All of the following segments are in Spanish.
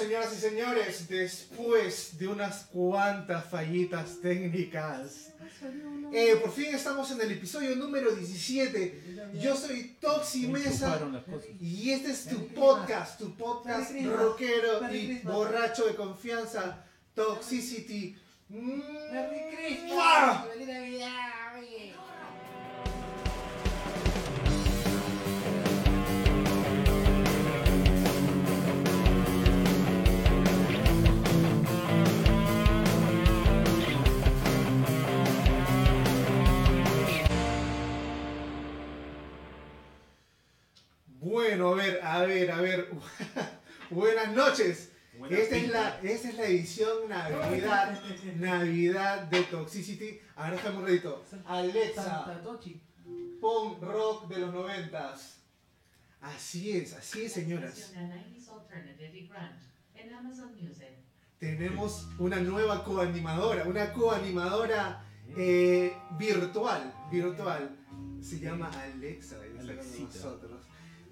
Señoras y señores, después de unas cuantas fallitas técnicas, eh, por fin estamos en el episodio número 17. Yo soy Toxi Mesa y este es tu podcast, tu podcast rockero y borracho de confianza, Toxicity. ¡Merry Christmas! ¡Mua! Bueno, a ver, a ver, a ver. Buenas noches. Buenas Esta es, la, esta es la edición Navidad, Navidad de Toxicity. Ahora un redito. Alexa, pon rock de los noventas. Así es, así es, señoras. Selecciona 90s Alternative y Grunge en Amazon Music. Tenemos una nueva coanimadora, una coanimadora eh, virtual, virtual. Se llama Alexa, y está con Alexita. nosotros.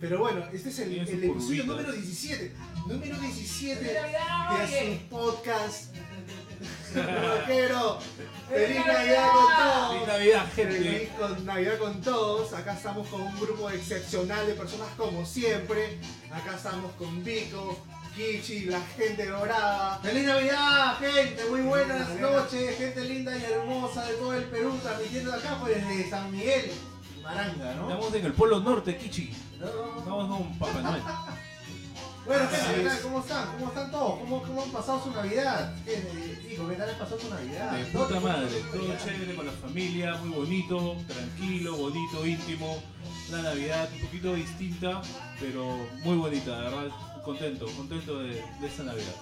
Pero bueno, este es el, el episodio curvitas. número 17. Número 17 ¡Feliz Navidad! de su podcast. Rockero. ¡Feliz ¡Feliz Navidad con todos! ¡Feliz Navidad, Feliz gente! con Navidad con todos. Acá estamos con un grupo excepcional de personas como siempre. Acá estamos con Vico, Kichi, la gente dorada. ¡Feliz Navidad, gente! Muy buenas Feliz noches, gente linda y hermosa de todo el Perú, transmitiendo acá pues desde San Miguel, Maranga, ¿no? Estamos en el Polo Norte, Kichi. Estamos con Papá Noel. Bueno, gente, ¿qué tal? es. ¿cómo están? ¿Cómo están todos? ¿Cómo, cómo han pasado su Navidad? ¿Qué, Hijo, ¿qué tal han pasado su Navidad? De ¿Dónde puta madre. Todo Navidad? chévere con la familia, muy bonito, tranquilo, bonito, íntimo. Una Navidad un poquito distinta, pero muy bonita, de verdad. Contento, contento de, de esta Navidad.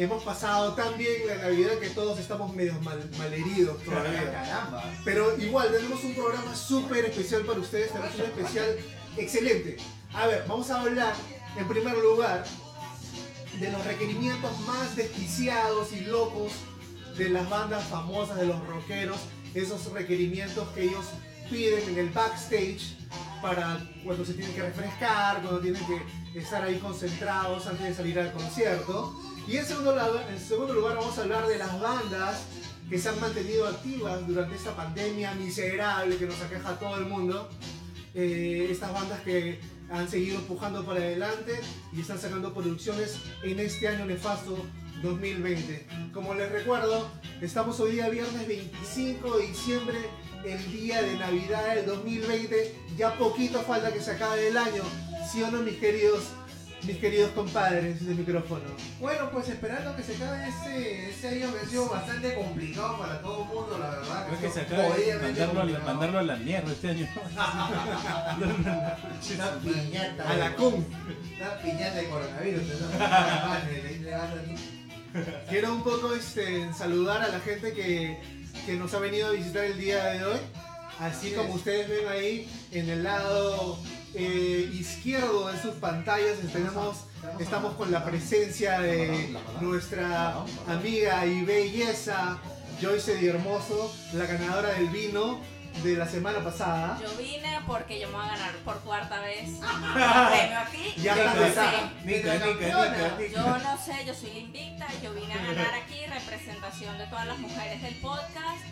Hemos pasado tan bien la Navidad que todos estamos medio mal, malheridos todavía. Caramba. Pero igual, tenemos un programa súper especial para ustedes, tenemos un especial excelente. A ver, vamos a hablar en primer lugar de los requerimientos más desquiciados y locos de las bandas famosas, de los rockeros, esos requerimientos que ellos piden en el backstage para cuando se tienen que refrescar, cuando tienen que estar ahí concentrados antes de salir al concierto. Y en segundo, lugar- en segundo lugar vamos a hablar de las bandas que se han mantenido activas durante esta pandemia miserable que nos aqueja a todo el mundo. Eh, estas bandas que han seguido empujando para adelante y están sacando producciones en este año nefasto 2020. Como les recuerdo, estamos hoy día viernes 25 de diciembre, el día de Navidad del 2020. Ya poquito falta que se acabe el año, ¿sí o no, mis queridos, mis queridos compadres de micrófono? Bueno, pues esperando que se acabe este, este año que ha sido bastante complicado para todo el mundo, la verdad. Creo que ha se mandarlo a, la, mandarlo a la mierda este año. Una piñata. A la cum. Una piñata de coronavirus. Quiero un poco este, saludar a la gente que, que nos ha venido a visitar el día de hoy. Así Así como es. ustedes ven ahí en el lado eh, izquierdo de sus pantallas, tenemos, estamos con la presencia de nuestra amiga y belleza Joyce Di Hermoso, la ganadora del vino de la semana pasada. Yo vine porque yo me voy a ganar por cuarta vez premio aquí. Ya Yo no sé. Nica, nica, nica, nica. Yo no sé, yo soy la invicta, yo vine a ganar aquí representación de todas las mujeres del podcast,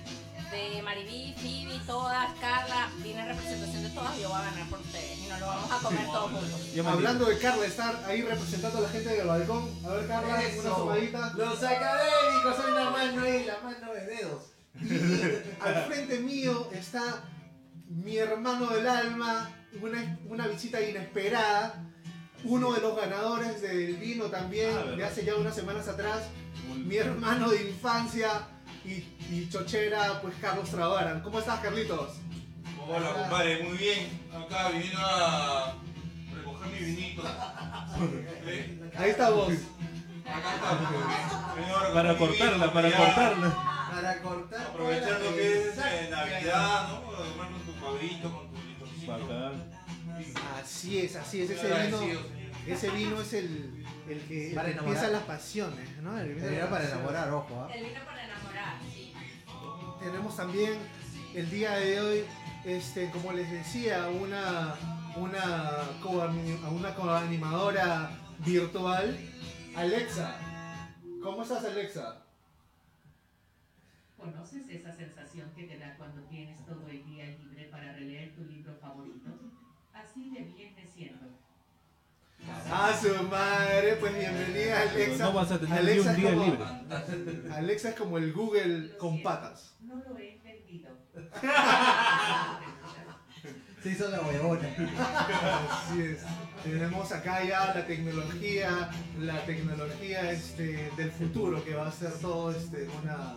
de Mariví, Phoebe, todas, Carla, en representación de todas y yo voy a ganar por ustedes y nos lo vamos a comer todos juntos. Hablando de Carla, estar ahí representando a la gente del balcón. A ver, Carla, una somadita. Los académicos, soy la mano ahí, la mano de dedos. Al frente mío está mi hermano del alma, una, una visita inesperada, uno de los ganadores del vino también, Ah, de hace ya unas semanas atrás, mi hermano de infancia y, y chochera, pues Carlos Travaran. ¿Cómo estás, Carlitos? Hola compadre, muy bien. Acá viniendo a recoger mi vinito. ¿Eh? Ahí está vos. Acá está. Para cortarla, vino, para ya, cortarla. Para cortar. Aprovechando que es eh, Navidad, ¿no? Además con tu pavito, con tu litorcito. Bacán. Así es, así es. Ese vino, ese vino es el, el que, el empieza las pasiones, ¿no? El vino las para enamorar, ojo, ¿ah? El vino para enamorar. Tenemos también el día de hoy, este, como les decía, una, una, una coanimadora virtual Alexa. ¿Cómo estás, Alexa? ¿Conoces esa sensación que te da cuando tienes todo el día libre para releer tu libro favorito? Así de bien me siento. A su madre, pues bienvenida, Alexa. No vas a tener ni Alexa un es día como- libre. Alexa es como el Google con patas. No lo he entendido. Se hizo la huevona. Así es. Tenemos acá ya la tecnología, la tecnología este, del futuro que va a ser todo este, una...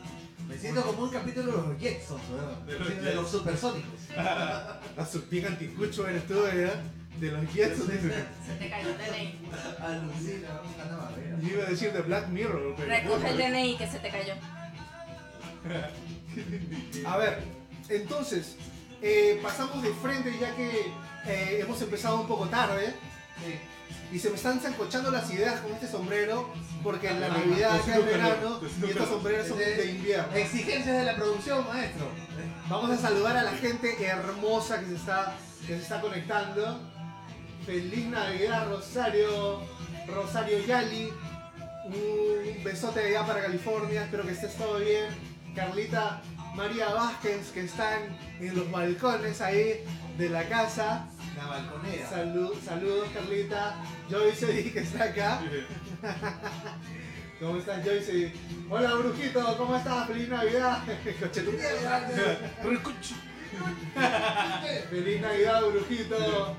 Me siento como un capítulo de los Jetsons, weón. De los De los supersónicos. A su bien anticucho eres tú, ¿verdad? De los Jetsons. Se te cayó el DNI. Alucina. Yo iba a decir de Black Mirror, pero... Recoge el DNI que se te cayó. A ver, entonces, eh, pasamos de frente ya que eh, hemos empezado un poco tarde. Y se me están zancochando las ideas con este sombrero porque en la Navidad acá es verano y estos sombreros son de invierno. Exigencias de la producción, maestro. Vamos a saludar a la gente hermosa que se está, que se está conectando. Feliz Navidad, Rosario, Rosario Yali. Un besote de allá para California, espero que estés todo bien. Carlita María Vázquez, que están en los balcones ahí de la casa. La balconera. Salud, saludos, Carlita. Joyce que está acá. ¿Cómo estás, Joyce? Hola, Brujito, ¿cómo estás? Feliz Navidad. Feliz Navidad, Brujito.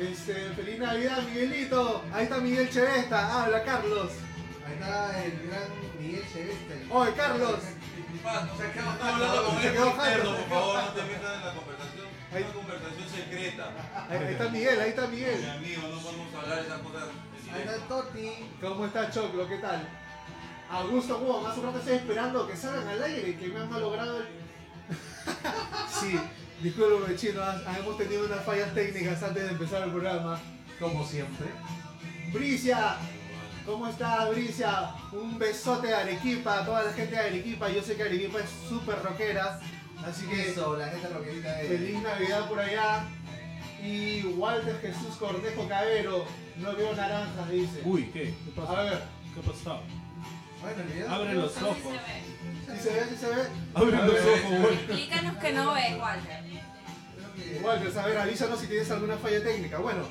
Este, feliz Navidad, Miguelito. Ahí está Miguel Chevesta. Habla, Carlos. Ahí está el gran Miguel Cheveste. Oye, Carlos. Se quedó hablando con Se él quedó por favor, no te metas en la conversación. Es una conversación secreta. Ahí, ahí está Miguel, ahí está Mi Miguel. amigo, no podemos hablar esas cosas Ahí está. Toti. ¿Cómo está Choclo? ¿Qué tal? Augusto Wong, hace rato estoy esperando que salgan al aire, que me han malogrado el... sí, disculpe chino, hemos tenido unas fallas técnicas antes de empezar el programa. Como siempre. Bricia, ¿cómo estás Bricia? Un besote de Arequipa, a toda la gente de Arequipa, yo sé que Arequipa es súper rockera, así que Eso, la gente roquerita de. feliz Navidad por allá. Y Walter Jesús Cortejo Cabero, no veo naranjas, dice. Uy, ¿qué? ¿Qué A pasa? ver, ¿Qué ha pasado? Bueno, el video. Abre los ojos. ¿Sí se ve? ¿sí se ve? Abre los ojos. Explícanos que no ves, Walter. Walter, a ver, avísanos si tienes alguna falla técnica. Bueno,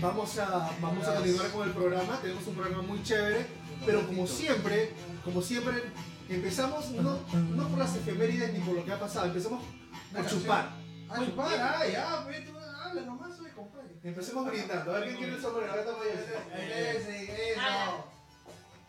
vamos a, vamos a continuar con el programa. Tenemos un programa muy chévere, pero como siempre, como siempre, empezamos no, no por las efemérides ni por lo que ha pasado, empezamos por chupar. Ah, chupar, ah, ya, pues tú habla nomás, soy compadre. Empecemos brindando. A ver quién quiere el sombrero. Acá estamos eso.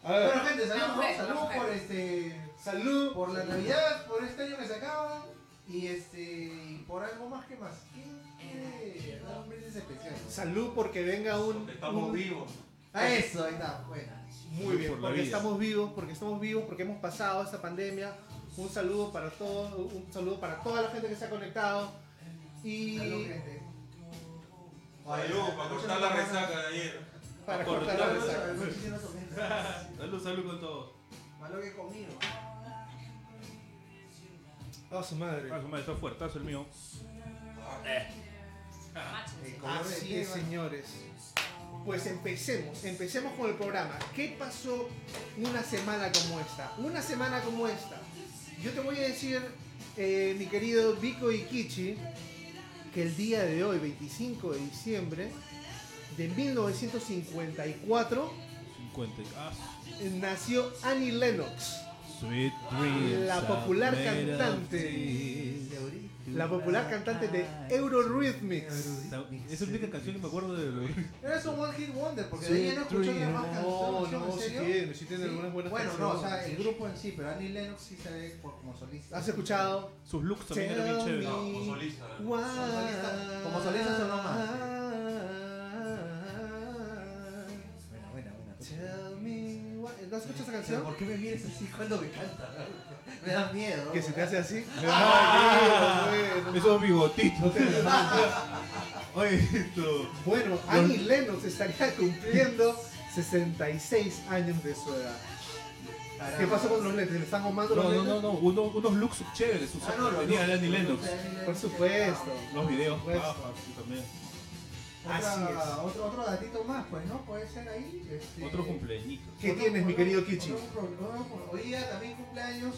A ver, Bueno, gente, salud, Mujer, salud mujer. por este. salud. Por la Navidad, por este año que se acaba. Y este. y por algo más que más. ¿Quién quiere dar un brindis especial? Salud porque venga un. Porque estamos un- vivos. Ah, eso, ahí está, bueno. Muy bien, Por porque estamos vivos, porque estamos vivos, porque hemos pasado esta pandemia. Un saludo para todos, un saludo para toda la gente que se ha conectado. Y Salud, gente. Salud, para cortar la resaca de ayer. Para cortar la resaca. Salud, salud con todos. Malo que he comido. Oh, su madre. Ah, su madre, está fuertazo el mío. color de Así es, señores. Pues empecemos, empecemos con el programa. ¿Qué pasó una semana como esta? Una semana como esta. Yo te voy a decir, eh, mi querido Vico y Kichi, que el día de hoy, 25 de diciembre de 1954, 50. Ah, nació Annie Lennox, sweet dreams. La popular cantante. la popular cantante de Eurythmics. La- Es la única canción que me acuerdo de lo Eres un one hit wonder, porque de ahí ya no escuché otra más No, canción, no, ¿en sí serio? tiene, sí tiene algunas buenas Bueno, no, o sea, canciones. el grupo en sí, pero Annie Lennox sí se ve por- como solista. ¿Has escuchado? Sus looks también eran bien chéveres. No, como solista- como solista sonó más. Me ¿No escuchas esa canción? ¿Por qué me miras así cuando me canta? Me da miedo. Que se te hace así. Ah, bueno. Esos bigotitos. Oye, esto. Bueno, Annie Lennox estaría cumpliendo 66 años de su edad. ¿Qué pasó con los lentes? ¿Le están ahumando No, los no, lentes? no, no. Uno- unos looks chéveres. Ah, no, los Venía Lennox. Por supuesto. Los videos. Ah, sí, también. Así Otra- es. Otro, otro datito más, pues, ¿no? Puede ser ahí. Este, Otro cumpleañito. ¿Qué otro- tienes, mi otro- querido Kichi? Hoy día también cumpleaños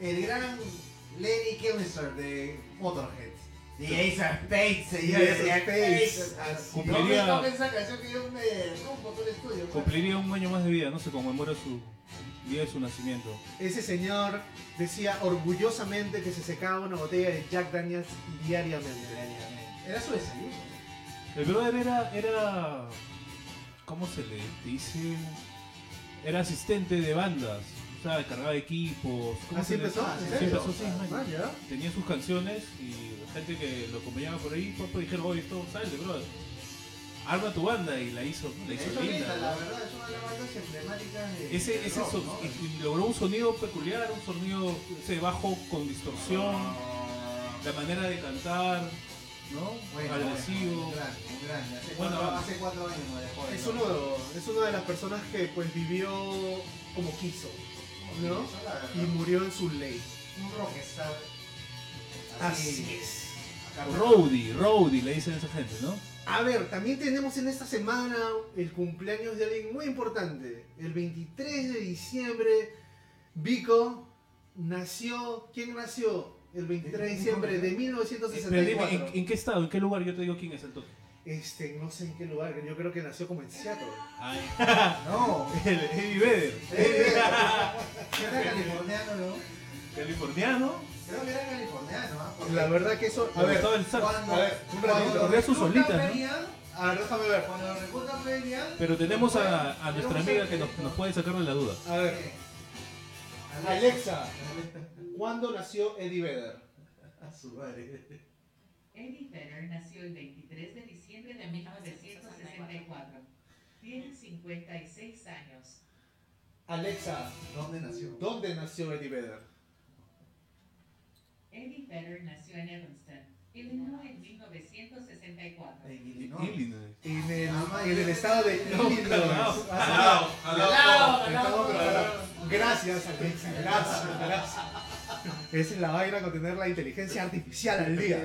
el gran Lenny Kilmister de Motorhead. The Ace of Spades, señores. Ace of The Spades. Ace of- Cumpliría- No esa canción que yo me rompo todo el estudio. pues. Cumpliría un año más de vida, no se conmemora su día de su nacimiento. Ese señor decía orgullosamente que se secaba una botella de Jack Daniels diariamente. Era su desayuno. El brother era, era, ¿cómo se le dice? Era asistente de bandas, o sea, cargaba equipos. ¿cómo ¿Así se le- empezó? Ah, ¿en Así serio? empezó, sí, man. Ah, ya. Tenía sus canciones y la gente que lo acompañaba por ahí, pues, pues, dijeron, oye, esto sale, brother. Arma tu banda y la hizo, la hizo linda. linda, la verdad, es una de las bandas emblemáticas de. Ese, ese son- y, y logró un sonido peculiar, un sonido ese bajo con distorsión, la manera de cantar, ¿no? Bueno, Agresivo. Un grande, un grande. Hace, Bueno, cuatro, bueno. hace cuatro años me dejó. Es ¿no? uno, es una de las personas que pues vivió como quiso. Y murió en su ley. Un rockstar. Así es. Roadie, Roadie, le dicen a esa gente, ¿no? A ver, también tenemos en esta semana el cumpleaños de alguien muy importante. El 23 de diciembre, Vico nació. ¿Quién nació? El 23 de diciembre de Pero dime, 1964. ¿en, en qué estado, en qué lugar? Yo te digo quién es el toque. Este, no sé en qué lugar, yo creo que nació como en Seattle. Ay, No. el Eddie Vedder. Era californiano, ¿no? Californiano. Creo que era californiano, ¿ah? Porque La verdad que eso. A ver, gustaba el. Cuando, a ver, un ratito. sus solitas, ¿no? a ver, déjame ver. Cuando los reclutan venían. Pero tenemos a, a nuestra amiga que nos, nos puede sacar de la duda. A ver, eh, Alexa, ¿cuándo nació Eddie Vedder? A su madre. Eddie Vedder nació el 23 de diciembre de 1964. Tiene 56 años. Alexa, ¿Dónde nació? ¿dónde nació Eddie Vedder? Eddie Vedder nació en Evanston, Illinois en 1964. En Illinois. Illinois. En el, Ah, en el estado de Illinois. Calao. Ah, Jalao, jalao. Gracias, Alexa. Gracias, gracias. Esa es la vaina con tener la inteligencia artificial al día.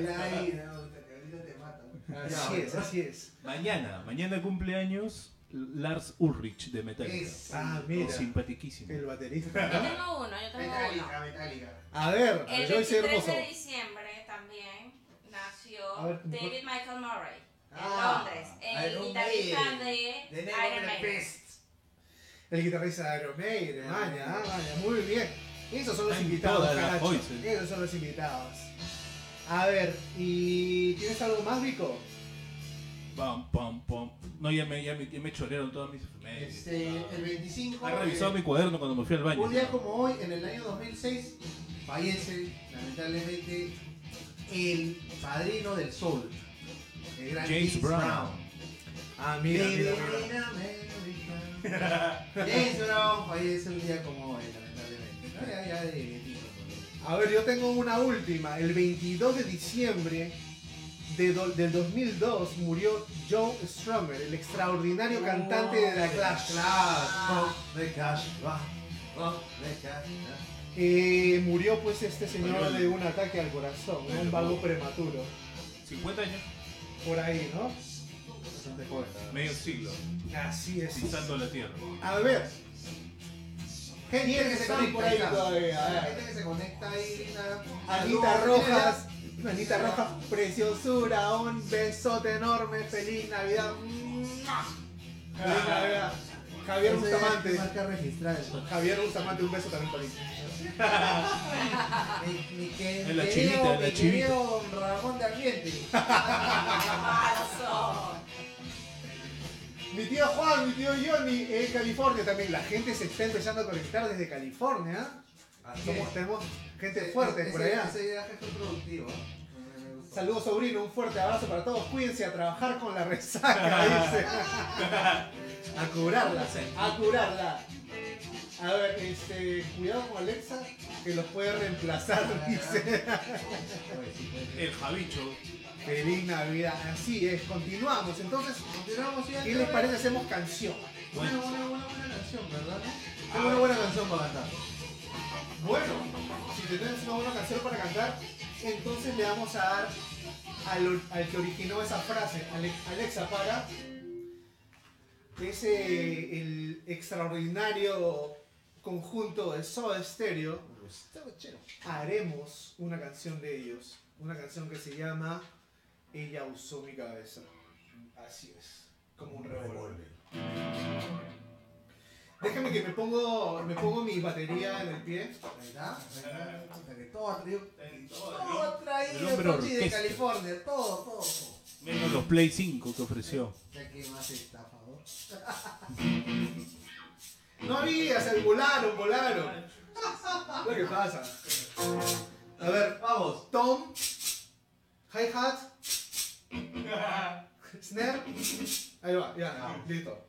Así es, así es. Mañana, mañana cumpleaños Lars Ulrich de Metallica. Es- Ah, mira. Simpaticísimo. El baterista. Yo ¿no? tengo uno, yo tengo uno. Metallica, Metallica. A ver, El Joyce 23 Hermoso. de diciembre también nació ver, David Michael Murray en Ah, Londres, el guitarrista de De Iron Maiden. El guitarrista de Iron Maiden, ah, maña, muy bien. Esos son los invitados. Esos son los invitados. A ver, ¿y tienes algo más, Vico? Pam, pam, pam. No, ya me, ya me, ya me chorearon todas mis efemérides. Este, el 25. He revisado eh, mi cuaderno cuando me fui al baño. Un día como hoy, en el año 2006, fallece lamentablemente el padrino del soul, el gran James Brown. Ah, mira, mira. James Brown fallece un día como hoy, A ver, yo tengo una última. El 22 de diciembre de do- del 2002 murió Joe Strummer, el extraordinario cantante de The Clash. Clash, rock the cash. Eh, murió pues este señor de un ataque al corazón, ¿no? un vago prematuro. 50 años, Por ahí, ¿no? Bastante joven, medio siglo, Así es. pisando la tierra. A ver. Gente ¿Quién que que se conecta por ahí ahí? todavía. Gente que se conecta ahí, Lina. Anita Rojas, Anita Rojas, preciosura, un besote enorme, feliz Navidad. Feliz Navidad. Javier Ese Bustamante. Marca registrada. Javier Bustamante, un beso también para ti. Mi, mi que- En la querido- chivita, en la mi chivita. Ramón de Ambiente. Mi tío Juan, mi tío Johnny, en California también. La gente se está empezando a conectar desde California. Somos- tenemos gente fuerte por allá. Ese viaje fue productivo. ¿eh? Saludos sobrino, un fuerte abrazo para todos. Cuídense a trabajar con la resaca, dice. A curarla, a curarla. A ver, este, cuidado con Alexa, que los puede reemplazar, dice. El Javicho. Feliz Navidad. Así es, continuamos. Entonces, Continuamos ya. ¿qué les parece? Hacemos canción. Buena, buena, buena, buena canción, ¿verdad? Tengo una buena canción para cantar. Bueno, si tenemos una buena canción para cantar, entonces le vamos a dar al, al que originó esa frase, Ale- Alexa para, es eh, el extraordinario conjunto de Soda Stereo, haremos una canción de ellos, una canción que se llama Ella usó mi cabeza. Así es, como un revólver. Déjame que me pongo, me pongo mi batería en el pie. Que Todo traído. Todo El traído Pochi de orquesta. California. Todo, todo. todo. Menos los Play 5 que ofreció. Ya que más estafador. No había, se volaron, volaron. Lo que pasa. A ver, Vamos. Tom, hi-hat, snare. Ahí va, ya, listo.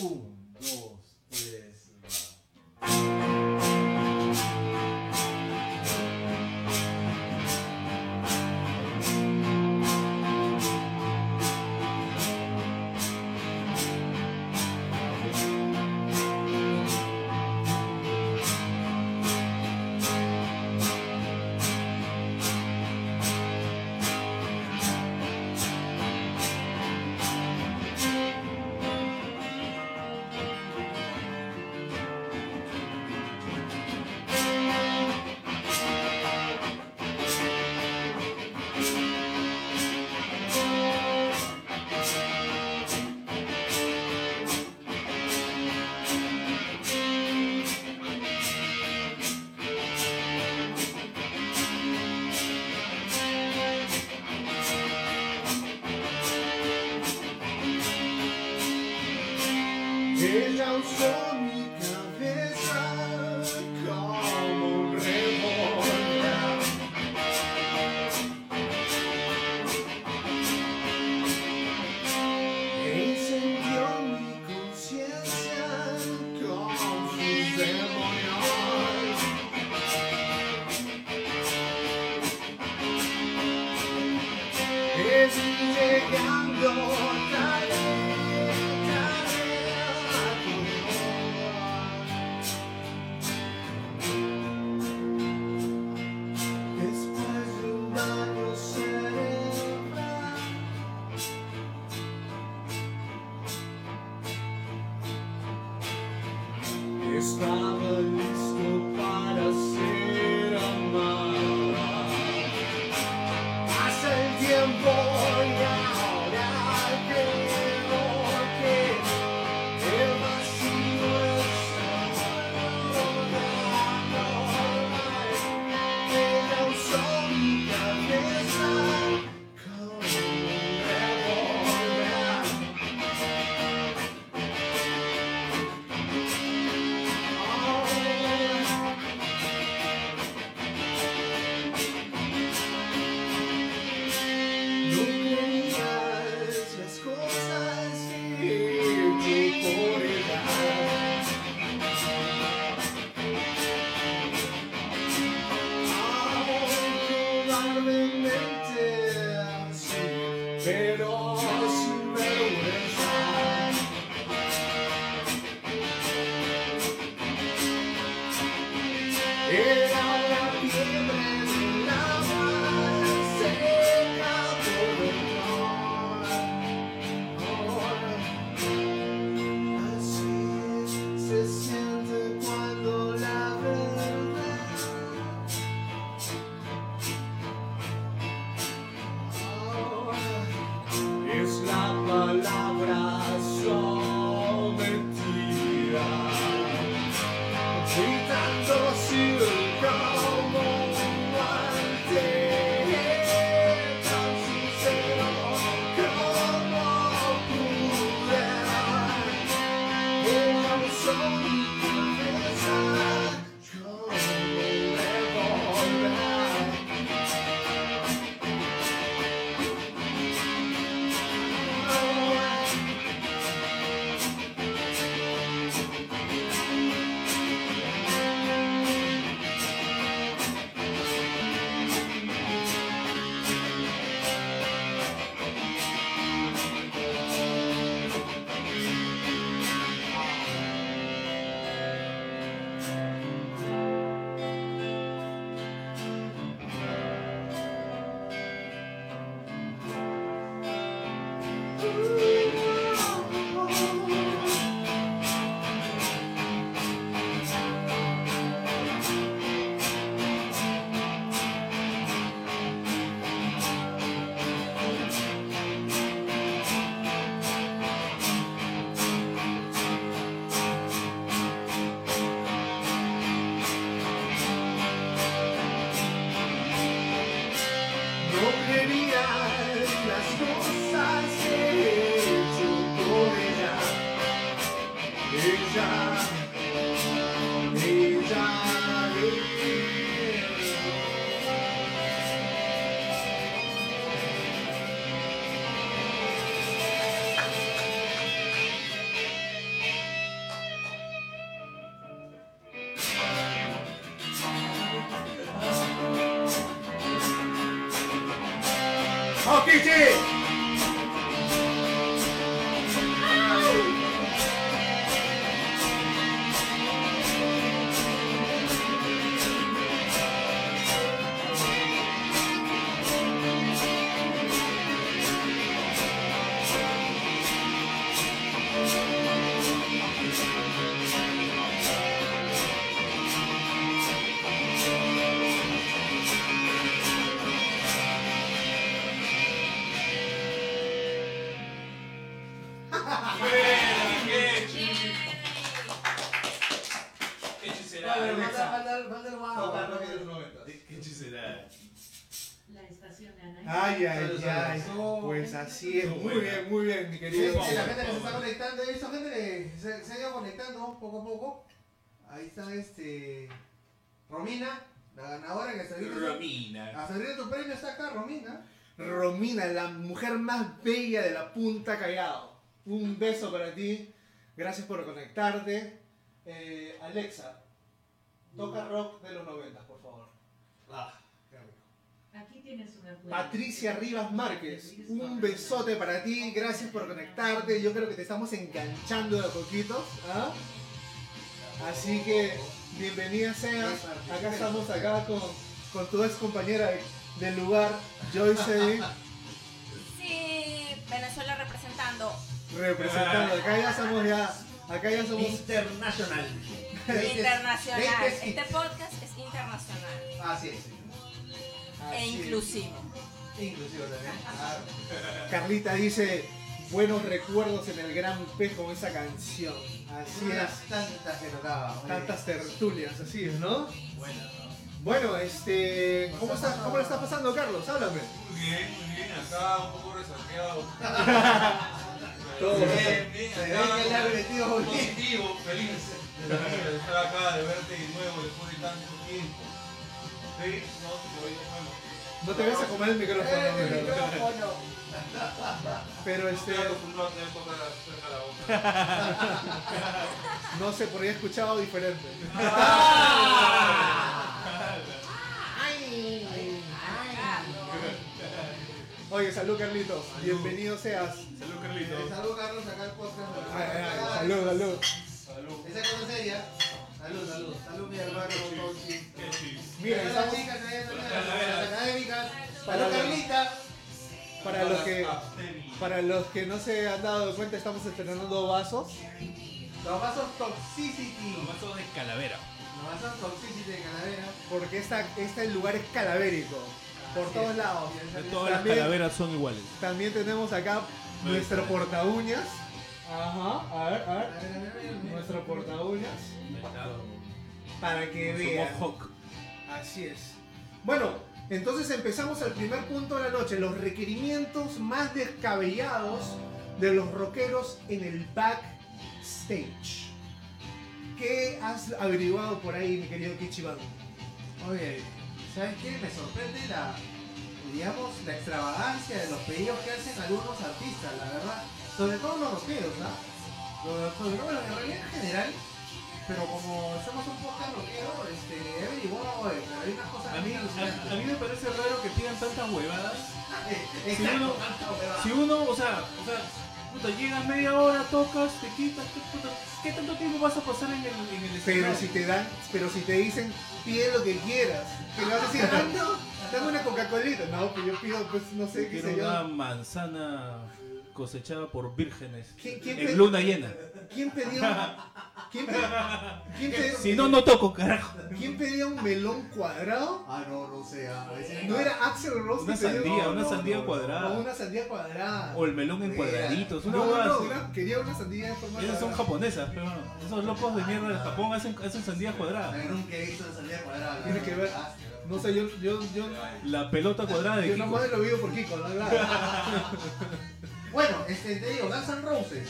Un, dos, tres, va. Llegando tarde, tarde mi querido. sí, la gente que se está conectando, he visto gente que se, se ha ido conectando poco a poco. Ahí está este. Romina, la ganadora que se Romina. A febrero tu premio está acá, Romina. Romina, la mujer más bella de la punta Callao. Un beso para ti. Gracias por conectarte. Eh, Alexa, toca rock de los 90, por favor. Ah. Aquí tienes una. Patricia Rivas Márquez, un besote para ti. Gracias por conectarte. Yo creo que te estamos enganchando de a poquitos. ¿ah? Así que bienvenida seas. Acá estamos acá con, con tu ex compañera del lugar, Joyce. Sí, Venezuela representando. representando. Acá ya somos ya, acá ya somos Internacional. Internacional. Este podcast es internacional Así es. E así. inclusivo. Inclusive también. Carlita dice buenos recuerdos en el Gran P con esa canción. Así Unas es. tantas que tocaba. Tantas tertulias, así es, ¿no? Buena, ¿no? Bueno, este, ¿cómo estás? ¿Cómo le está pasando, Carlos? Háblame. Muy bien, muy bien. Acá un poco resaqueado. Todo bien, bien. bien. Se ve acá, que bien. positivo, feliz de estar acá, de verte de nuevo después de tanto tiempo. Sí, no, te voy de nuevo. No te vas a comer el micrófono, Eh, pero- micrófono. pero este, no sé, por ahí he escuchado diferente. Oye, salud Carlitos, bienvenido seas. Salud, Eh, Carlitos. Salud, Carlos, acá el podcast. Ay, ay, ay, salud, salud. Salud. Esa cosa seria. Salud, salud. Salud, mi hermano. Tochi. Qué chis. Mira, Las estamos, Las las Salud, los- Carlita. para los que, para los que no se han dado cuenta, estamos estrenando vasos. Los vasos Toxicity. Vasos de calavera. Los vasos Toxicity de Calavera. Porque esta, este lugar es calavérico. Por Así todos es. lados. De todas las También- calaveras son iguales. También tenemos acá nuestro porta uñas. Ajá, a ver, a ver. Nuestro porta uñas. Para que vean. Así es. Bueno, entonces empezamos el primer punto de la noche. Los requerimientos más descabellados de los rockeros en el backstage. ¿Qué has averiguado por ahí, mi querido Kichiban? Oye, ¿sabes qué? Me sorprende la, digamos, la extravagancia de los pedidos que hacen algunos artistas, la verdad. Sobre todo los rockeros, ¿no? Los- Sobre todo, bueno, en realidad en general, pero como somos un podcast rockero, este, he averiguado, pero hay unas cosas A mí, a, a mí me parece raro que pidan tantas huevadas. Eh, Si uno, si uno, o sea, o sea, puta, llegas media hora, tocas, te quitas, ¿qué, puta, ¿qué tanto tiempo vas a pasar en el, en el Pero si te dan, pero si te dicen, pide lo que quieras. Que le vas a decir, dame, dame una Coca-Colita. No, pues yo pido, pues no sé qué Quiero sé yo. una manzana cosechada por vírgenes ¿Quién, quién en luna llena. quién pidió? ¿Quién, pe- quién pe- Si no, no toco, carajo. quién pedía un melón cuadrado? Ah, no, no sé. A veces ¿No era Axel Rose Una que pedía sandía, no, una no, sandía no, cuadrada. no, una sandía cuadrada. O el melón en cuadraditos. Una No, no, así. quería una sandía en forma Esas son cuadrada. japonesas, pero bueno, esos locos de mierda de Japón hacen, hacen sandías cuadradas. Nunca he visto una salida cuadrada. Tiene que ver. Ah, No sé, yo, yo, yo, La pelota cuadrada de yo Kiko. nomás lo vivo por Kiko, ¿no? Claro. Bueno, este, te digo, Guns N' Roses,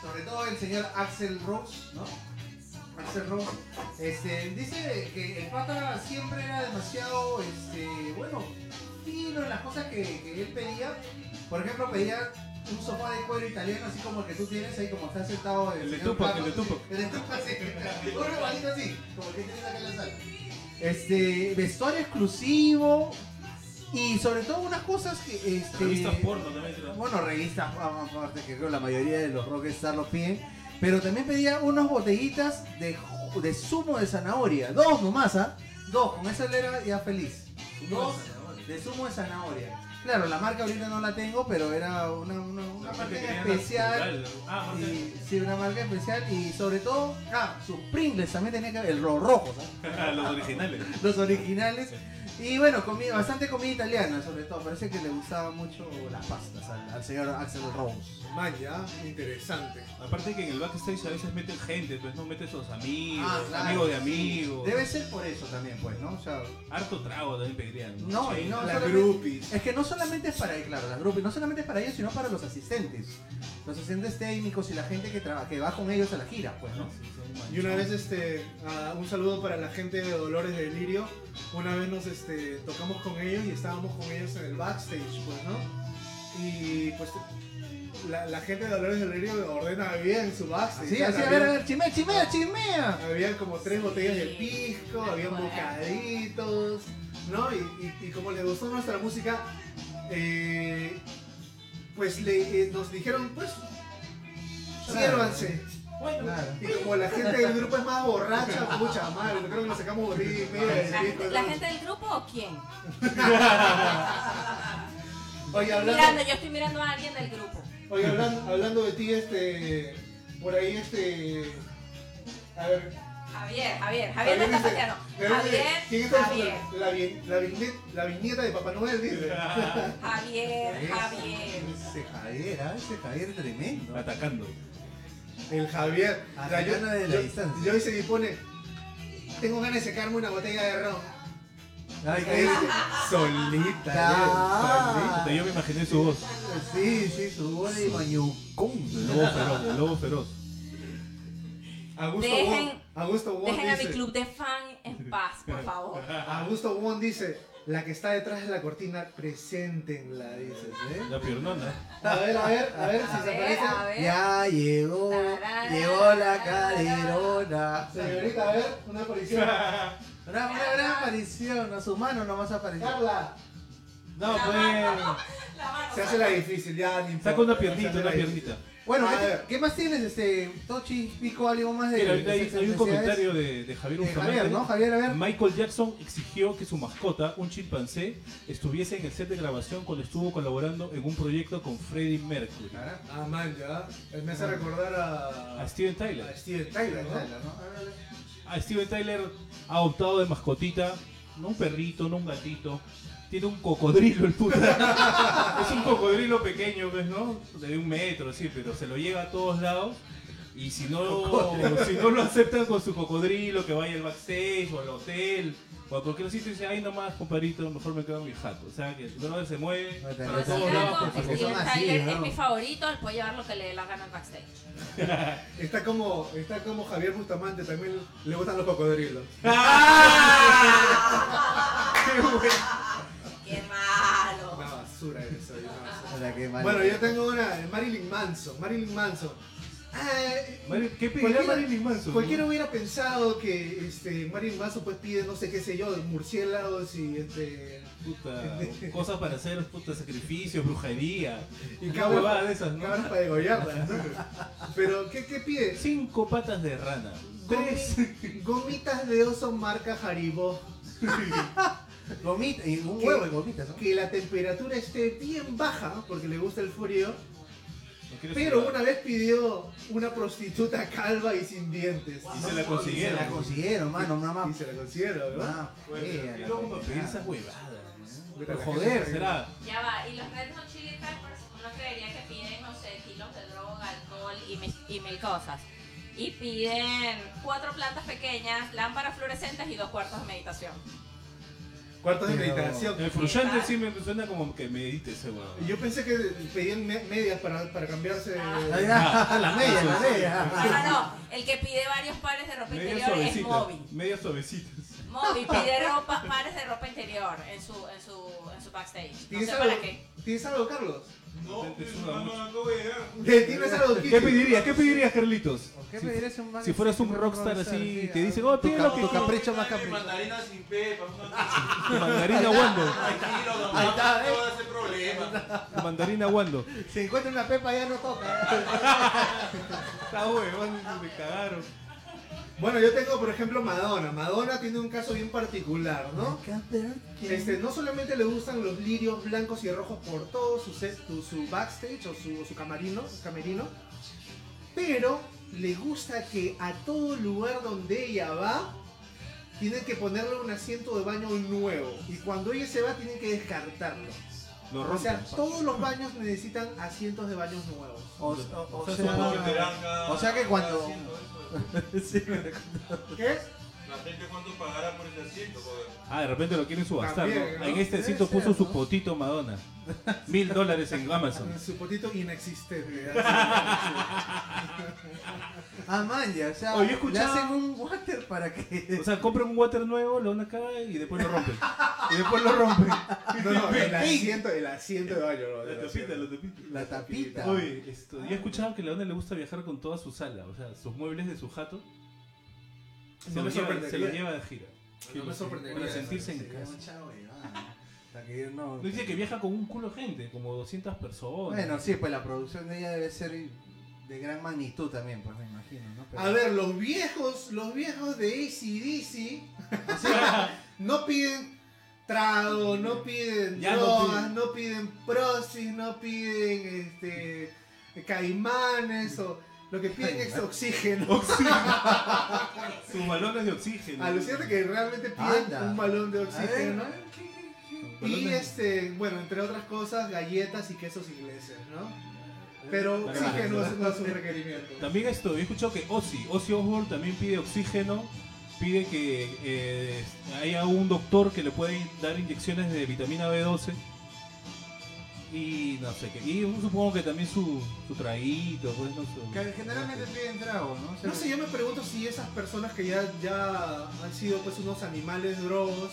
sobre todo el señor Axel Rose, ¿no? Axel Rose, este, dice que el pata siempre era demasiado, este, bueno, fino en las cosas que, que él pedía. Por ejemplo, pedía un sofá de cuero italiano, así como el que tú tienes ahí, como está sentado El de Tupac, Carlos. el de Tupac. El de Tupac, sí. Un igualito así, como el que tienes acá en la sala. Este, vestuario exclusivo y sobre todo unas cosas que, este... Revistas porno también. Bueno, revistas, aparte que creo la mayoría de los rockstars lo piden. Pero también pedía unas botellitas de, de zumo de zanahoria. Dos nomás, ¿ah? Dos, con él era ya feliz. Dos de zumo de zanahoria. Claro, la marca ahorita no la tengo, pero era una, una, una marca especial. Ah, Y, sí, una marca especial y sobre todo, ah, sus Pringles también tenía que haber, el ro- rojo, ¿sabes? Los originales. los originales. Y bueno, comida, bastante comida italiana, sobre todo. Parece que le gustaban mucho las pastas al, al señor Axel Rose. Man, ya, interesante. Aparte que en el backstage a veces meten gente, pues no meten sus amigos, Ah, claro, amigos de sí. amigos. Debe ser por eso también, pues, ¿no? O sea, Harto trago también pedirían. no, y no Las solamente- groupies. Es que no solamente es para, claro, las grupos, no solamente es para ellos, sino para los asistentes. Los asistentes técnicos y la gente que, traba- que va con ellos a la gira, pues, ¿no? Y una vez, este, ah, un saludo para la gente de Dolores de Delirio. Una vez nos este, tocamos con ellos y estábamos con ellos en el backstage, pues, ¿no? Y pues la, la gente de Dolores de Delirio ordena bien su backstage. Sí, así, a había- ver, a ver, chimea, chimea, chimea. Habían como tres botellas de pisco, bueno. bocaditos, ¿no? Y, y- y como les gustó nuestra música, eh, pues le, eh, nos dijeron, pues, siérvanse. Claro. Y como la gente del grupo es más borracha, mucha madre, creo que nos sacamos botella y media de ¿La, gente del grupo o quién? Oye, hablando, Mirando, yo estoy mirando a alguien del grupo. oye, hablando, hablando de ti, este, por ahí, este, a ver, Javier, Javier, Javier no está dice- pateando. Javier Javier, ¿quién está Javier, la, la, viñe- la viñeta de Papá Noel? Dice. Javier, Javier. Ese Javier, ah, ese Javier tremendo. Atacando. El Javier. O sea, yo, de la yo- distancia. yo hice y pone, tengo ganas de secarme una botella de ron. Ay, que dice, solita. Ah. Puta, Yo me imaginé su voz. Sí, sí, su voz de mañucón. El lobo feroz, el lobo feroz. Augusto Dejen- Wong, Augusto Wong Dejen a mi club de fan en paz, por favor. Augusto Wong dice, la que está detrás de la cortina, preséntenla, dices, ¿eh? La piernona. A ver, a ver, a ver A si se aparece. Ya llegó, Tarara, llegó la caderona. Señorita, a ver, una aparición. Una, una gran aparición, a su mano nomás apareció. Carla, No, pues. La mano. se hace la difícil, ya ni Saca una piernita, una difícil. Bueno, A ¿qué, ver. qué más tienes, este, Tochi, Pico, algo más de Mira, ahorita hay, un comentario de, de Javier De. Javier, ¿no? Javier, a ver. Michael Jackson exigió que su mascota, un chimpancé, estuviese en el set de grabación cuando estuvo colaborando en un proyecto con Freddie Mercury. Ah, man, ya. Él me hace recordar a, A Steven Tyler. a Steven Tyler, ¿no? A Steven Tyler ha adoptado de mascotita, no un perrito, no un gatito. Tiene un cocodrilo el puta. es un cocodrilo pequeño, ¿ves, no? De un metro, sí, pero se lo lleva a todos lados. Y si no, si no lo aceptan con su cocodrilo, que vaya al backstage o al hotel o a cualquier sitio, dice, ay nomás, compadrito, mejor me quedo en mi jato. O sea, que el brother se mueve No, te- para Pero todos si lados algo, con su porque Steven son así, Tyler ¿no? es mi favorito, él puede llevar lo que le dé la gana al backstage. Está como, está como Javier Bustamante, también le gustan los cocodrilos. Qué bueno. ¡Qué malo! Una basura. O sea, qué mal. Bueno, yo tengo una de Marilyn Manson. Marilyn Manson. Mari- ¿Qué pediría Cualquiera- Marilyn Manson? Cualquiera hubiera pensado que este, Marilyn Manson pues pide no sé qué sé yo, murciélagos y este Puta, cosas para hacer puta sacrificio, brujería. y Una cabras, huevada de esas, ¿no? cabras para degollarlas, ¿no? Pero ¿qué, qué pide? Cinco patas de rana. Tres. Gomi- gomitas de oso marca Haribo. Gomita, y un huevo de gomitas, ¿no? Que la temperatura esté bien baja porque le gusta el frío quiere Pero una vez pidió una prostituta calva y sin dientes. Y se la Se consiguieron. la consiguieron, mano, una Y se la consiguieron, ¿no? Fea, Y la luego pegada. esas huevadas. ¿no? Pero Joder, será. Ya va, y los Red Hot Chili Peppers, uno creería que piden, no sé, kilos de droga, alcohol y mil, y mil cosas. Y piden cuatro plantas pequeñas, lámparas fluorescentes y dos cuartos de meditación. Cuartos de meditación. El fruyante sí me suena como que medite ese huevón. Yo pensé que pedían me- medias para, para cambiarse. Ah. Ahí va, la media, la media. No, no, no. El que pide varios pares de ropa Media interior es suavecita. Moby. Media suavecitas. Moby pide ropa, pares de ropa interior en su, en su, en su backstage. No ¿Tienes sé algo, para qué. ¿Tienes algo, Carlos? No, llegar. ¿Qué? ¿Tienes algo, Kiki? ¿Qué pedirías? ¿Qué pedirías, Carlitos? ¿Qué Si- pedirías un man- si fueras un rockstar así, te dicen, oh, pide lo que tu capricho más capricho. Mandarina sin pepa, Mandarina Wando. Tranquilo, no, Ahí está, no va a ser problema. Mandarina Wando. Si encuentra una pepa ya no toca. Está huevón, me cagaron. Bueno, yo tengo, por ejemplo, Madonna. Madonna tiene un caso bien particular, ¿no? Este, no solamente le gustan los lirios blancos y rojos por todo su, set- su, su backstage o su, su camarino, camerino, pero le gusta que a todo lugar donde ella va, tienen que ponerle un asiento de baño nuevo. Y cuando ella se va, tienen que descartarlo. Lo O sea, todos los baños necesitan asientos de baños nuevos. O, o- o O sea, que cuando-. La gente cuánto pagará por ese asiento, joder. Ah, de repente lo quieren subastar, También, ¿no? ¿no? En este Debe sitio ser, puso su ¿no? potito Madonna. Mil dólares en Amazon. Su potito inexistente. Ah, man, ya, o sea, Oye, le escuchado- hacen un water para que... O sea, compran un water nuevo, lo van acá y después lo rompen. Y después lo rompen. No, no, el asiento, el asiento de baño. ¿no? La El tapita, asiento. la tapita. La tapita. Oye, esto, yo he escuchado que a Leona le gusta viajar con toda su sala, o sea, sus muebles de su jato. Se, No me los, lleva, se los lleva de gira. No me sorprendería. Para sentirse en casa. mucha huevada. Hasta que yo no... No dice que viaja con un culo de gente, como 200 personas. Bueno, sí, pues la producción de ella debe ser de gran magnitud también, pues me imagino, ¿no? Pero- A ver, los viejos, los viejos de ACDC no piden trago, no piden Ya no drogas, no piden prosis, no piden este caimanes o lo que piden es oxígeno. Sus balones de oxígeno. Alucínate que realmente piden Anda. un balón de oxígeno. Y este, bueno, entre otras cosas, galletas y quesos ingleses, ¿no? Pero oxígeno es- no es un requerimiento. También esto, he escuchado que Ozzy, Ozzy Osbourne también pide oxígeno, pide que eh, haya un doctor que le pueda dar inyecciones de vitamina B12 y no sé qué. Y supongo que también su, su traguito, pues no sé. Que generalmente piden trago, ¿no? O sea, No sé, yo me pregunto si esas personas que ya, ya han sido pues unos animales drogos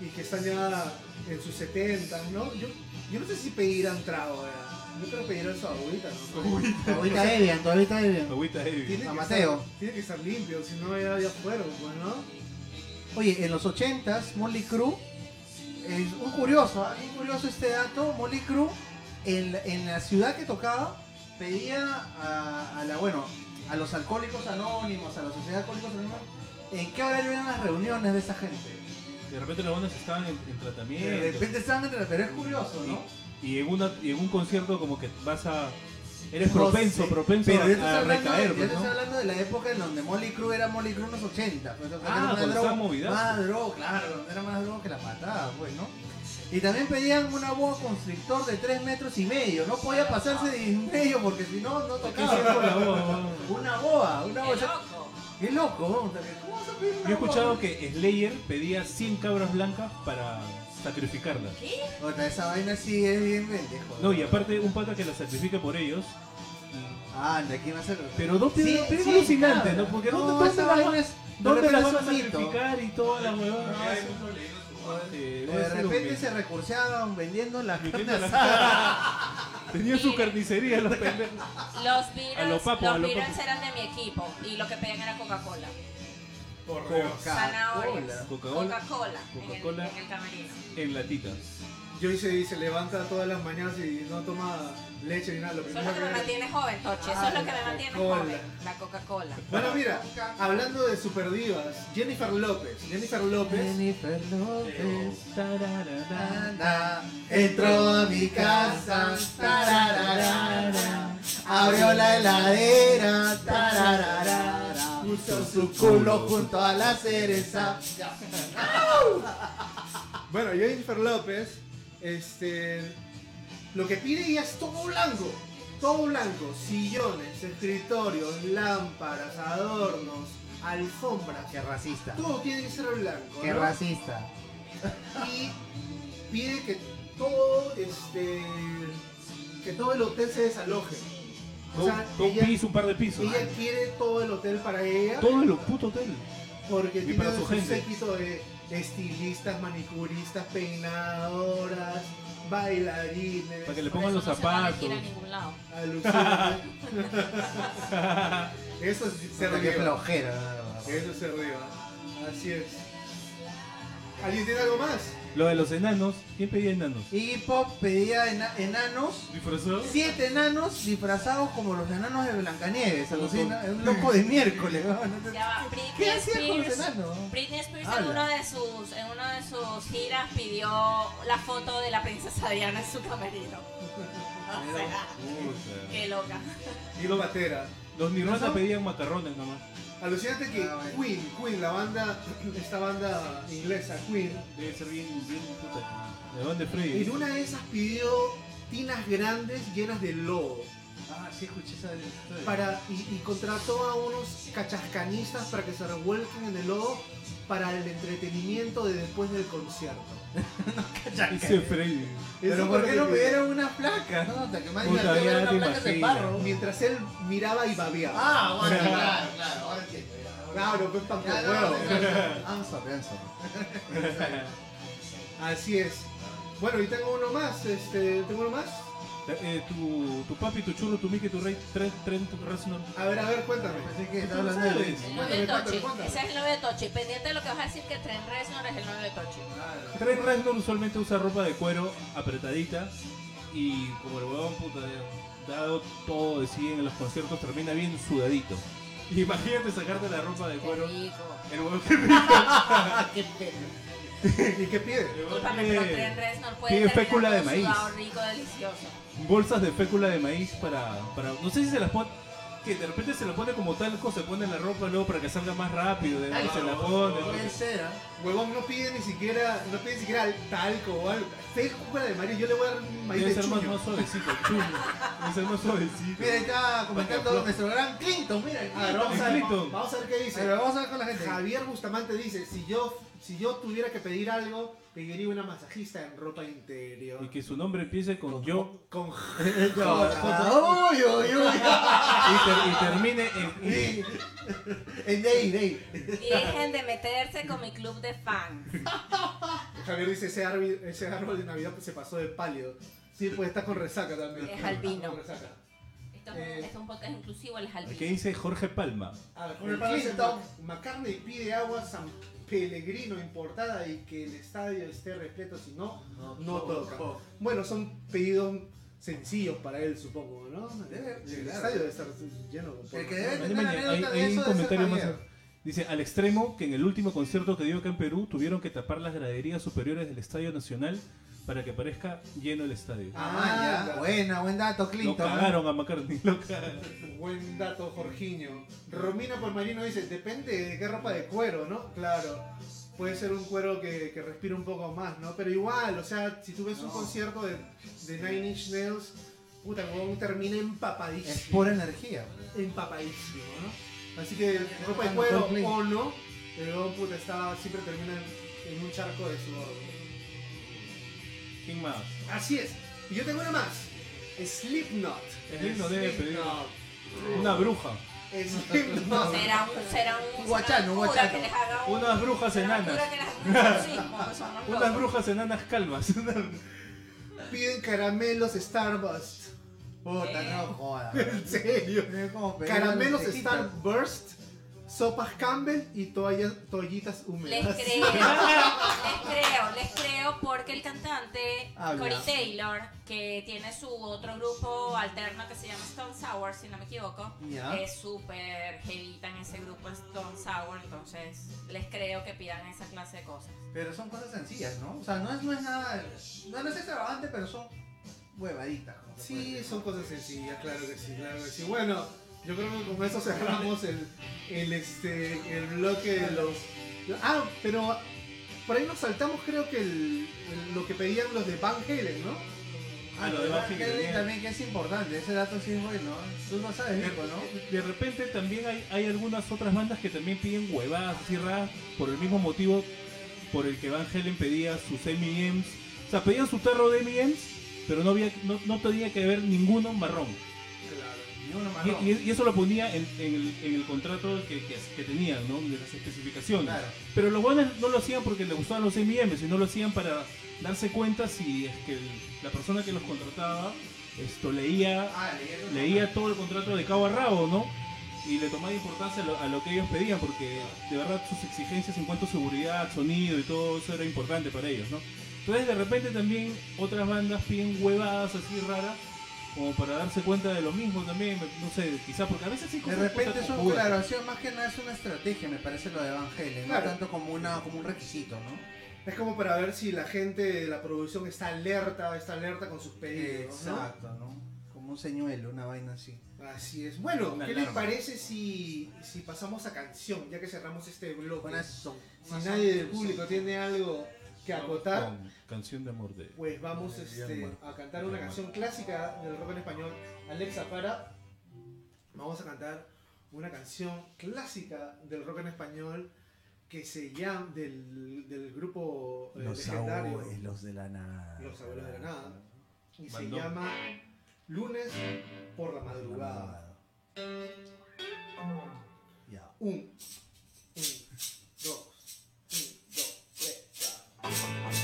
y que están ya en sus 70, ¿no? Yo, yo no sé si pedirán trago, ¿verdad? Yo creo que pedirán su agüita, ¿no? Ahorita Evian, ahorita Evian. Agüita heavy. Tiene A que Mateo. Estar, tiene que estar limpio, si no ya, ya fueron, pues, ¿no? Oye, en los 80s, Molly Crew, es un curioso, ¿ah? un curioso este dato, Molly Crew, en, la- en la ciudad que tocaba, pedía a, a la, bueno, a los alcohólicos anónimos, a la sociedad de alcohólicos anónimos, ¿en qué horario eran las reuniones de esa gente? De repente las bandas estaban en, en tratamiento. De repente estaban entre pero es curioso, ¿no? Y en, una, y en un concierto como que vas a... Eres propenso, propenso Pero yo a, estoy a hablando, recaer, yo estoy hablando de la época en donde Molly Crew era Molly Crew en los 80. Pues, Ah, era una movidazo. Más droga, claro, era más droga que la patada, pues, ¿no? Y también pedían una boa constrictor de 3 metros y medio. No podía pasarse de medio porque si no, no ¿Qué hacían con tocaba. Una boa, una ¡Qué boa. loco! Qué loco. ¿cómo vas a pedir una Yo he escuchado boa? que Slayer pedía 100 cabras blancas para sacrificarlas. ¿Qué? Otra, esa vaina sí es bien pendejo. No, y aparte un pata que la sacrifique por ellos. Anda, ¿quién va a hacer? Pero no Sí, pero es sí, alucinante, claro. ¿no? Porque No, ¿dónde, esa dónde las vaina es- de ¿dónde las van a sacrificar y toda la huevada? Ya hay muchos leyendo su madre. Eh, O debe de ser repente se recurseaban vendiendo las Vendiendo carnes las-. Tenían su carnicería los pendejos. Los A lo Beatles, a los lo Beatles papo. eran de mi equipo y lo que pedían era Coca-Cola. Coca-Cola Coca-Cola en, el- Coca-Cola. en el camerino. en latitas. Yo hice, se levanta todas las mañanas y no toma leche ni nada. Lo Eso es primero lo que me mantiene joven, Tochi. Eso Ah, es lo que me mantiene joven. La Coca-Cola. Bueno, mira, hablando de superdivas, Jennifer López. Jennifer López. Jennifer López. Entró a mi casa. tararara, Abrió la heladera, tararara, puso su culo junto a la cereza. Bueno, Jennifer López, este, lo que pide ella es todo blanco, todo blanco, sillones, escritorios, lámparas, adornos, alfombras, Qué racista. todo tiene que ser blanco. Qué ¿no? racista. Y pide que todo, este, que todo el hotel se desaloje. O sea, dos ella, pisos, un par de pisos. ella quiere todo el hotel para ella Todo el puto hotel. porque Y tiene gente. séquito de estilistas, manicuristas, peinadoras, bailarines. Para que le Por pongan eso los no se van a zapatos. ir a ningún lado. Eso es ser Qué rico. flojera. Eso es ser rico. Así es. ¿Alguien tiene algo más? Lo de los enanos. ¿Quién pedía enanos? Y Pop pedía ena- enanos, ¿Disfrazado? siete enanos disfrazados como los enanos de Blancanieves. alucina, Es un loco de miércoles. ¿no? No te- Ya va, Britney ¿Qué hacía con los Spears- enanos? Britney Spears en Habla. uno de sus en una de sus giras pidió la foto de la princesa Diana en su camerino. O sea, Puta. qué loca. Y lo batera. Los Nirvana ¿Eso? pedían macarrones nomás. Alucinante que Ah, bueno. Queen, Queen, la banda, esta banda inglesa, Queen, Debe ser bien, bien puta. De dónde en Freddy. una de esas pidió tinas grandes llenas de lodo. Ah, sí, escuché esa historia. Para, y, y contrató a unos cachascanistas para que se revuelquen en el lodo para el entretenimiento de después del concierto. Ese Freddy. Pero ¿por qué no que pidió. pidieron unas placas? No, hasta que más Puta, divertido ya ver te unas placas de barro. Mientras él miraba y babeaba. Ah, bueno, claro, claro. Ahora entiendo. Claro, pues no, no, no. Sorry, I'm sorry. Así es. Bueno, y tengo uno más, este, tengo uno más. Eh, tu, tu papi, tu churro, tu Mickey, tu rey, Trent, Trent Reznor. A ver, a ver, cuéntame. Pensé que ¿Tú estaba no hablando de? Luis. El novio de Cuéntame, Tochi. cuéntame, Ese es el novio de Tochi. Pendiente de lo que vas a decir que Trent Reznor es el novio de Tochi. Trent Reznor usualmente usa ropa de cuero apretadita y como el huevón puta dado todo de sí en los conciertos termina bien sudadito. Imagínate sacarte la ropa de Qué cuero. rico. El huevón que Qué pena. ¿Y qué pide? Trent Reznor puede terminar fécula de maíz. rico, delicioso. Bolsas de fécula de maíz para, para no sé si se las pone que de repente se la pone como talco, se pone en la ropa luego para que salga más rápido, de se la no, pone. Puede ser, ¿ah? Huevón no pide ni siquiera, no pide ni siquiera talco o algo. Fe juega de Mario, yo le voy a dar un maíz Debe de ser más, chuño. más suavecito, chulo. Debe ser más suavecito. Mira, ahí está comentando nuestro gran Clinton, mira. A ver, vamos a ver, Clinton. vamos a ver qué dice. Pero vamos a ver con la gente. Javier Bustamante dice, si yo, si yo tuviera que pedir algo, pediría una masajista en ropa interior. Y que su nombre empiece con yo Con Yo, uy, uy, uy. y, ter- y termine en En Day, Day. Dejen de meterse con mi club de fans. Javier dice, ese árbol, ese árbol de Navidad pues, se pasó de pálido. Sí, pues está con resaca también. Es albino. Esto es, un, Eh. es un podcast inclusivo, el Aquí jardín. dice Jorge Palma. A ver, Jorge Clinton, Sentado. McCartney pide agua San Pellegrino importada y que el estadio esté repleto, si no, no toca. Bueno, son pedidos sencillos para él, supongo, ¿no? Debe- el claro. estadio debe estar lleno. El que debe Hay, tener anécdota de hay un eso ser comentario más. Dice, al extremo que en el último concierto que dio acá en Perú tuvieron que tapar las graderías superiores del Estadio Nacional para que parezca lleno el estadio. Ah, ya. Buena, buen dato, Lo Clinton. ¿no? cagaron a McCartney, lo cagaron. Buen dato, Jorginho. Romina por Marino dice, depende de qué ropa de cuero, ¿no? Claro. Puede ser un cuero que, que respira un poco más, ¿no? Pero igual, o sea, si tú ves un concierto de, de Nine Inch Nails, puta, el huevón termina Es empapadísimo. pura energía. Empapadísimo, ¿no? Así que ropa de Ah, cuero o no, el huevón puta está, siempre termina en, en un charco de sudor. ¿Quién más? Así es. Y yo tengo una más. Slipknot. Slipknot debe pedir. Una bruja. Slipknot. Será un, será un, Guachano, guachano. que les haga un- Unas brujas una enanas. que son Unas brujas enanas calvas. Piden caramelos Starburst. Puta, no jodas. En serio. Caramelos. Starburst, sopas Campbell y toallas, toallitas Les húmedas. creo, les creo, les creo porque el cantante Habla. Corey Taylor, que tiene su otro grupo alterno que se llama Stone Sour, si no me equivoco, Ya. es súper jevita en ese grupo Stone Sour, entonces les creo que pidan esa clase de cosas. Pero son cosas sencillas, ¿no? O sea, no es, no es nada. No, no es extravagante, pero son huevaditas. Sí, son cosas sencillas, claro que sí, claro que sí. Bueno, yo creo que con eso cerramos el, el, este, el bloque de los... Ah, pero por ahí nos saltamos creo que el, el- lo que pedían los de Van Halen, ¿no? Ah, lo de Van Halen. También que es importante, ese dato sí es bueno. ¿eh? Tú no sabes, Nico, ¿no? De repente también hay, hay algunas otras bandas que también piden huevadas así raras por el mismo motivo por el que Van Halen pedía sus M&M's. O sea, pedían su tarro de M&M's, pero no, había, no, no tenía que haber ninguno marrón. Y, y- y eso lo ponía en, en el, en el contrato que, que, que tenían, ¿no? De las especificaciones. Claro. Pero los buenos no lo hacían porque les gustaban los M&M's, sino lo hacían para darse cuenta si es que el- la persona que los contrataba esto leía Ah, leía todo el contrato de cabo a rabo, ¿no? Y le tomaba importancia a lo, a lo que ellos pedían, porque de verdad sus exigencias en cuanto a seguridad, sonido y todo eso era importante para ellos, ¿no? Entonces de repente también otras bandas piden huevadas así raras, como para darse cuenta de lo mismo también, no sé, quizá porque a veces sí De repente es un, cojudas. claro, sí, más que nada es una estrategia, me parece lo de Claro. no tanto como una como un requisito, ¿no? Es como para ver si la gente de la producción está alerta, está alerta con sus pedidos. Exacto, ¿no? Como un señuelo, una vaina así. Así es. Bueno, Una ¿qué les parece si, si pasamos a canción, ya que cerramos este bloque? Buenas son. Si nadie del público tiene algo que acotar, Con canción de amor de... pues vamos este, a cantar una canción clásica del rock en español. Alexa, para. Vamos a cantar una canción clásica del rock en español que se llama del, del grupo eh, legendario abuelos de la nada. Los Abuelos de la Nada. y se llama Lunes por la madrugada. Ya. Un, 喜んで。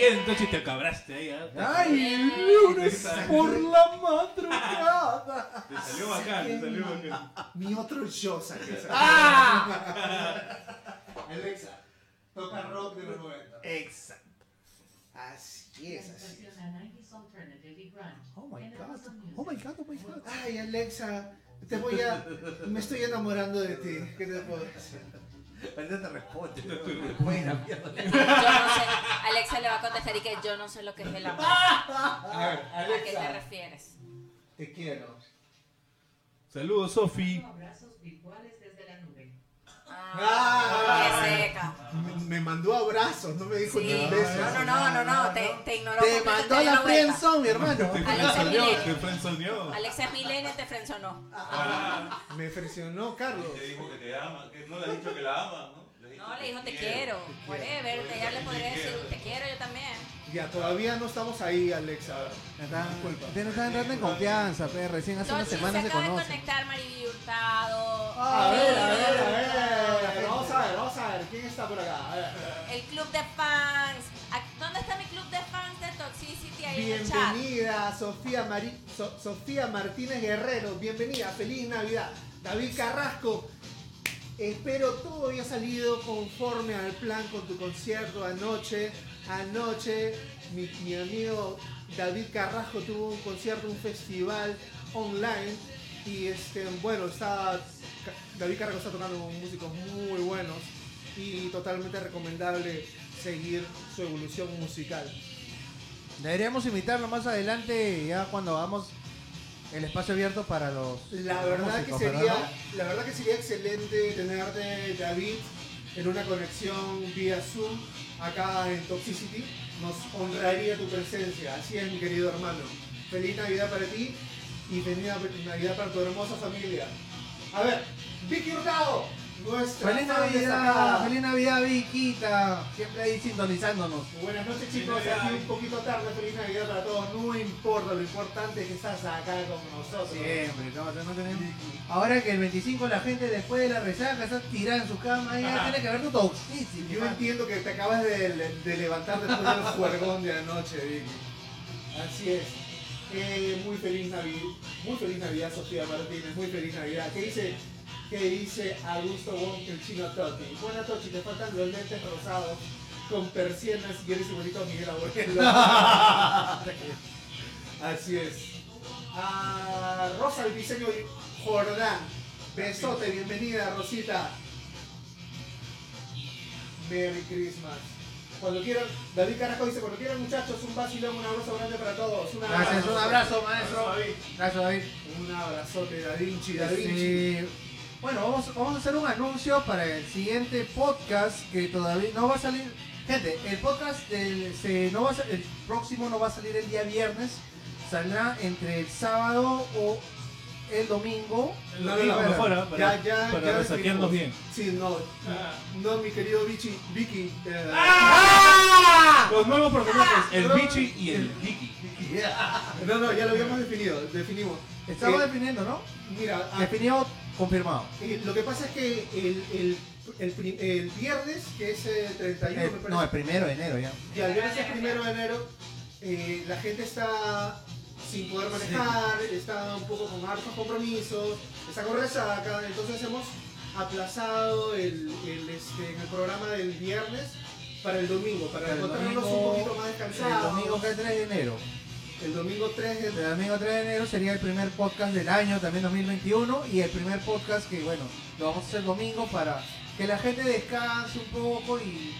Bien, Tochi, te acabraste ahí. ¿ah? ¡Ay, lunes por la madrugada! Te salió bacán, te salió bacán. Mi otro yo saqué. Alexa, toca rock de los 90. Exacto. Así es, así es. Estaciona 90s Alternative y Grunge Oh my god. Oh my god, oh my god. Ay, Alexa, te voy a. Me estoy enamorando de ti. ¿Qué te puedo decir? Ahorita te responde. Buena mierda. Yo no sé. Alexa le va a contestar y que yo no sé lo que es el amor. A ver, ¿A qué te Alexa, refieres? te quiero. Saludos, Sofi. Abrazos virtuales. Ah. qué seca. Me- mandó abrazos, no me dijo Sí. ni un beso. No, no, no, no, no. Te, te ignoró. Te mandó te la friendzone, mi hermano. Te Alexa frenzoneó, Milenio. te frenzoneó. Alexa es milenio y te frenzonó. Me presionó Carlos. Te dijo que te ama, que no le has dicho que la ama, ¿no? No, le dijo te quiero. Whatever, te- ella le podría decir te quiero yo también. Ya, todavía no estamos ahí, Alexa. Ustedes no están entrando en confianza, pe. Recién hace unas semanas se se acaba de conocen. conectar Mariby Hurtado. A ver, a ver, a Vivi, ver. Vamos a ver, vamos a ver. ¿Quién está por acá? A ver. El club de fans. ¿A- ¿Dónde está mi club de fans de Toxicity ahí en el chat? Bienvenida, Sofía, Mari- So- Sofía Martínez Guerrero. Bienvenida, feliz Navidad. David Carrasco. Espero todo haya salido conforme al plan con tu concierto anoche. Anoche mi, mi amigo David Carrasco tuvo un concierto, un festival online. Y este, bueno, está, David Carrasco está tocando con músicos muy buenos y totalmente recomendable seguir su evolución musical. Deberíamos invitarlo más adelante, ya cuando hagamos el espacio abierto para los. La verdad músicos, que ¿verdad? sería, la verdad que sería excelente tenerte David en una conexión vía Zoom acá en Toxicity. Nos honraría tu presencia. Así es, mi querido hermano. Feliz Navidad para ti y feliz Navidad para tu hermosa familia. A ver, Vicky Hurtado, nuestra ¡Feliz Navidad! ¡Feliz Navidad, Viquita! Siempre ahí sintonizándonos. Buenas noches chicos, aquí un poquito tarde, feliz Navidad para todos, no importa, lo importante es que estás acá con nosotros. Siempre, no, no tenemos- Ahora que el 25 la gente después de la resaca está tirada en su cama, ya tiene que ver tu toxicity. Yo entiendo que te acabas de, de levantar después del juergón de anoche, Vicky. Así es. Eh, muy feliz Navidad, muy feliz Navidad Sofía Martínez, muy feliz Navidad. ¿Qué dice, qué dice Augusto Wong, el chino Totti? Buena Tochi, te faltan los lentes rosados con persianas y eres igualito a Miguel Abuelo. Así es. A Rosa el diseño Jordán. Besote, bienvenida Rosita. Merry Christmas. Cuando quieran, David Carrasco dice, cuando quieran muchachos, un vacilón, un abrazo grande para todos. Un Gracias, un abrazo, maestro. David. Gracias, David. Un abrazote, Da Vinci, Da Vinci. Sí. Bueno, vamos, vamos a hacer un anuncio para el siguiente podcast que todavía no va a salir. Gente, el podcast del, se- no va a el próximo no va a salir el día viernes, saldrá entre el sábado o el domingo. No, no, no, no, mejor, ¿ah? para, ya, ya, para ya resaquearnos definimos. bien. Sí, no, Ah. no, mi querido Vichy, Vicky. eh, Los nuevos personajes, el Bichi y el Vicky. No, no, ya lo habíamos definido, definimos. Estamos Eh, definiendo, ¿no? Mira, ah, Definido, confirmado. eh, lo que pasa es que el, el, el, el viernes, que es el 31, El- me parece. no, el primero de enero ya. Ya, el viernes es primero de enero, eh, la gente está sin poder manejar, está un poco con hartos compromisos, está con resaca, entonces hemos aplazado el, el, este, el programa del viernes para el domingo, para El encontrarnos un poquito más El descansados. domingo que es 3 de enero. El domingo 3 de El domingo 3 de enero sería el primer podcast del año, también 2021, y el primer podcast que, bueno, lo vamos a hacer domingo para que la gente descanse un poco y,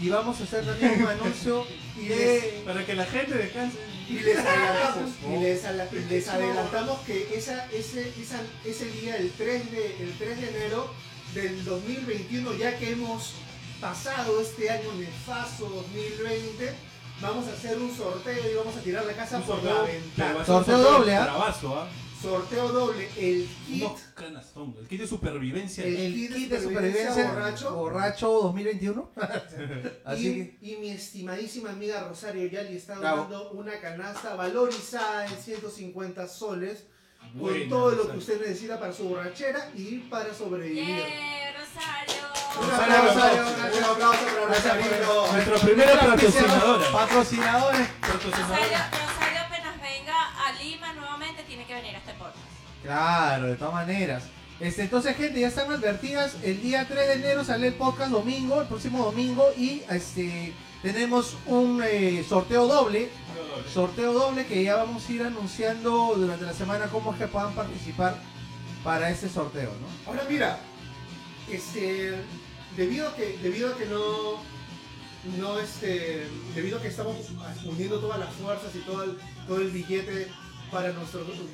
y vamos a hacer también un anuncio Y de... Para que la gente descanse. Y les adelantamos, y les, ala- y les adelantamos que esa, ese, esa- ese día, el 3, de, el 3 de enero del 2021, ya que hemos pasado este año nefasto 2020, vamos a hacer un sorteo y vamos a tirar la casa Un por la sorteo, va ventana. Sorteo doble, ¿ah? Bravazo, ¿ah? Sorteo doble, el kit, canastón. El kit de supervivencia. El El kit de kit de supervivencia supervivencia borracho. borracho 2021. Así y, que... y mi estimadísima amiga Rosario Yali está donando una canasta valorizada en 150 soles. con todo lo que usted necesita para su borrachera y para sobrevivir. ¡Yeah, Rosario! Un Rosario, aplauso, Rosario, un aplauso para Rosario. Nuestra primera patrocinadora. Patrocinadores. Rosario, Rosario apenas venga a Lima nuevamente tiene que venir a este podcast. Claro, de todas maneras. Este, entonces, gente, ya están advertidas. El día 3 de enero sale el podcast domingo, el próximo domingo. Y este tenemos un eh, sorteo doble. Sorteo doble que ya vamos a ir anunciando durante la semana cómo es que puedan participar para ese sorteo, ¿no? Ahora mira, este, debido a que, debido a que no, no este, debido a que estamos uniendo todas las fuerzas y todo el, todo el billete para nuestro